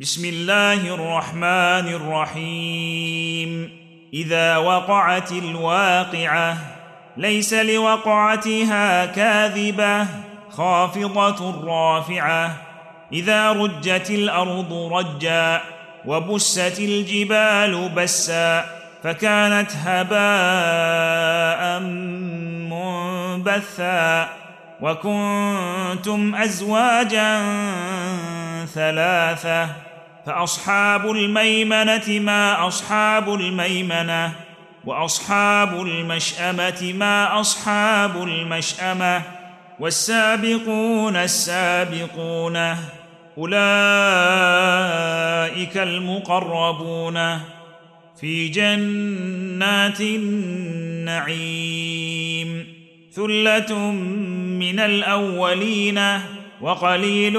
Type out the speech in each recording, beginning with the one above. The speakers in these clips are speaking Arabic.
بسم الله الرحمن الرحيم اذا وقعت الواقعه ليس لوقعتها كاذبه خافضه رافعه اذا رجت الأرض رجا وبست الجبال بسا فكانت هباء منبثا وكنتم ازواجا ثلاثة فأصحاب الميمنة ما أصحاب الميمنة وأصحاب المشأمة ما أصحاب المشأمة والسابقون السابقون أولئك المقربون في جنات النعيم ثلة من الأولين وقليل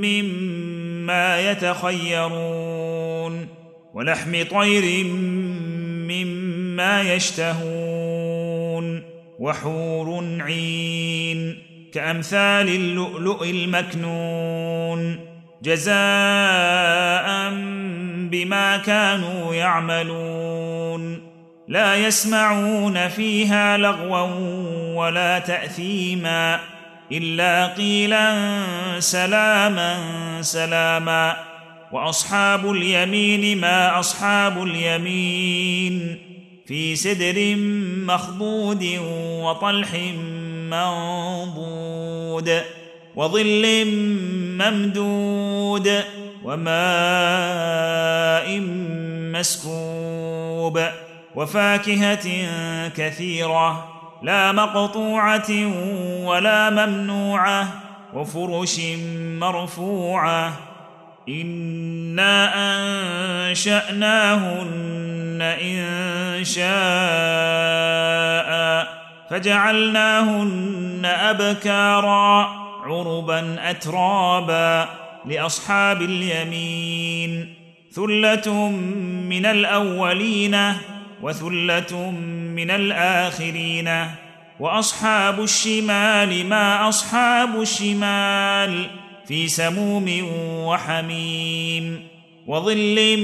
مما يتخيرون ولحم طير مما يشتهون وحور عين كأمثال اللؤلؤ المكنون جزاء بما كانوا يعملون لا يسمعون فيها لغوا ولا تأثيما إلا قيلا سلاما سلاما. وأصحاب اليمين ما أصحاب اليمين. في سدر مخضود وطلح منضود. وظل ممدود. وماء مسكوب. وفاكهة كثيرة. لا مقطوعة ولا ممنوعة وفرش مرفوعة. إنا أنشأناهن إن شاء. فجعلناهن أبكارا عربا أترابا لأصحاب اليمين. ثلة من الأولين وثلة من الآخرين وأصحاب الشمال ما أصحاب الشمال في سموم وحميم وظل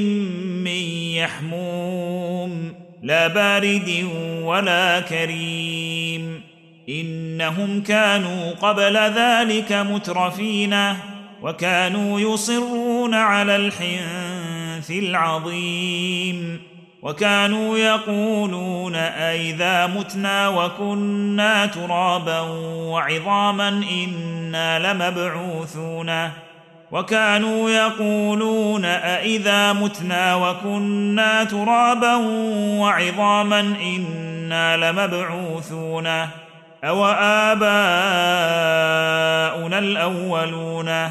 من يحموم لا بارد ولا كريم. إنهم كانوا قبل ذلك مترفين وكانوا يصرون على الحنث العظيم. وكانوا يقولون أئذا متنا وكنا ترابا وعظاما إنا لمبعوثون وكانوا يقولون أئذا متنا وكنا ترابا وعظاما إنا لمبعوثون أو آباؤنا الأولون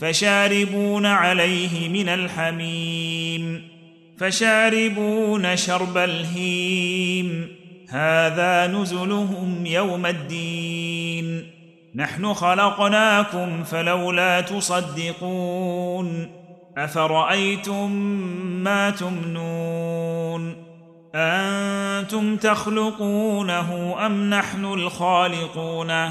فشاربون عليه من الحميم فشاربون شرب الهيم هذا نزلهم يوم الدين نحن خلقناكم فلولا تصدقون أفرأيتم ما تمنون أنتم تخلقونه أم نحن الخالقون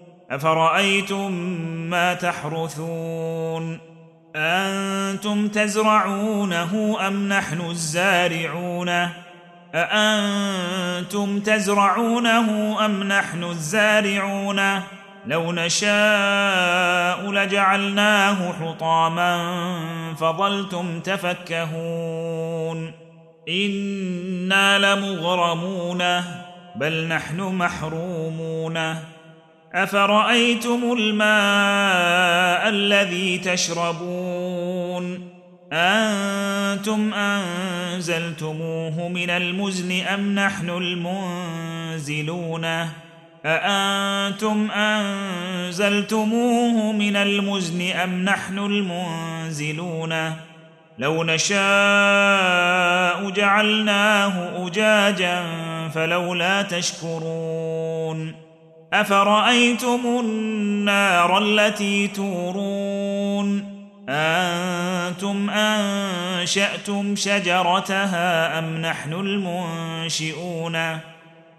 أفرأيتم ما تحرثون؟ أنتم تزرعونه أم نحن الزارعون؟ أأنتم تزرعونه أم نحن الزارعون؟ لو نشاء لجعلناه حطاما فظلتم تفكهون. إنا لمغرمون بل نحن محرومون. أفرأيتم الماء الذي تشربون؟ أنتم أنزلتموه من المزن أم نحن المنزلون؟ أأنتم أنزلتموه من المزن أم نحن المنزلون؟ لو نشاء جعلناه أجاجا فلولا تشكرون. أفرأيتم النار التي تورون أنتم أنشأتم شجرتها أم نحن المنشئون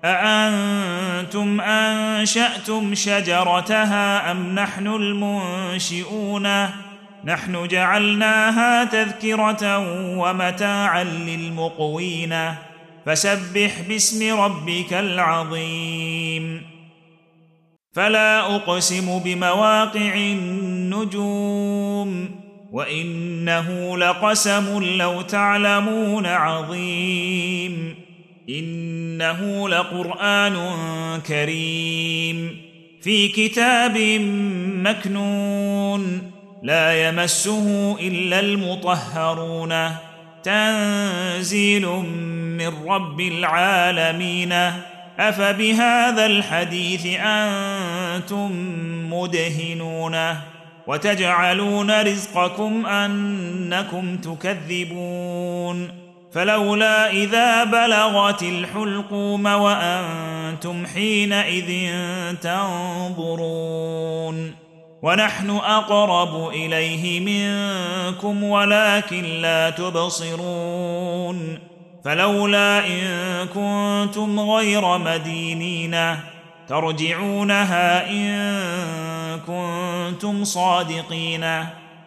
أأنتم أنشأتم شجرتها أم نحن المنشئون نحن جعلناها تذكرة ومتاعا للمقوين فسبح باسم ربك العظيم فلا أقسم بمواقع النجوم وإنه لقسم لو تعلمون عظيم إنه لقرآن كريم في كتاب مكنون لا يمسه إلا المطهرون تنزيل من رب العالمين أفبهذا الحديث أنتم مدهنون وتجعلون رزقكم أنكم تكذبون فلولا إذا بلغت الحلقوم وأنتم حينئذ تنظرون ونحن أقرب إليه منكم ولكن لا تبصرون فلولا إن كنتم غير مدينين ترجعونها إن كنتم صادقين.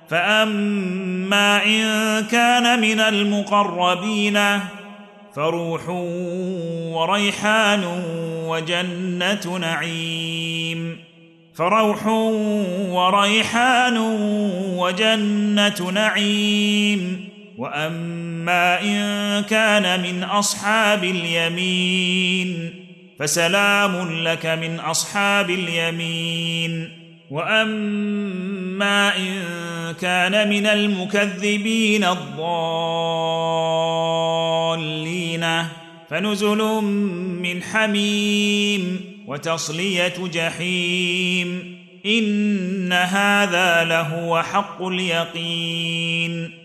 فأما إن كان من المقربين فروح وريحان وجنة نعيم. فروح وريحان وجنة نعيم. واما ان كان من اصحاب اليمين فسلام لك من اصحاب اليمين واما ان كان من المكذبين الضالين فنزل من حميم وتصليه جحيم ان هذا لهو حق اليقين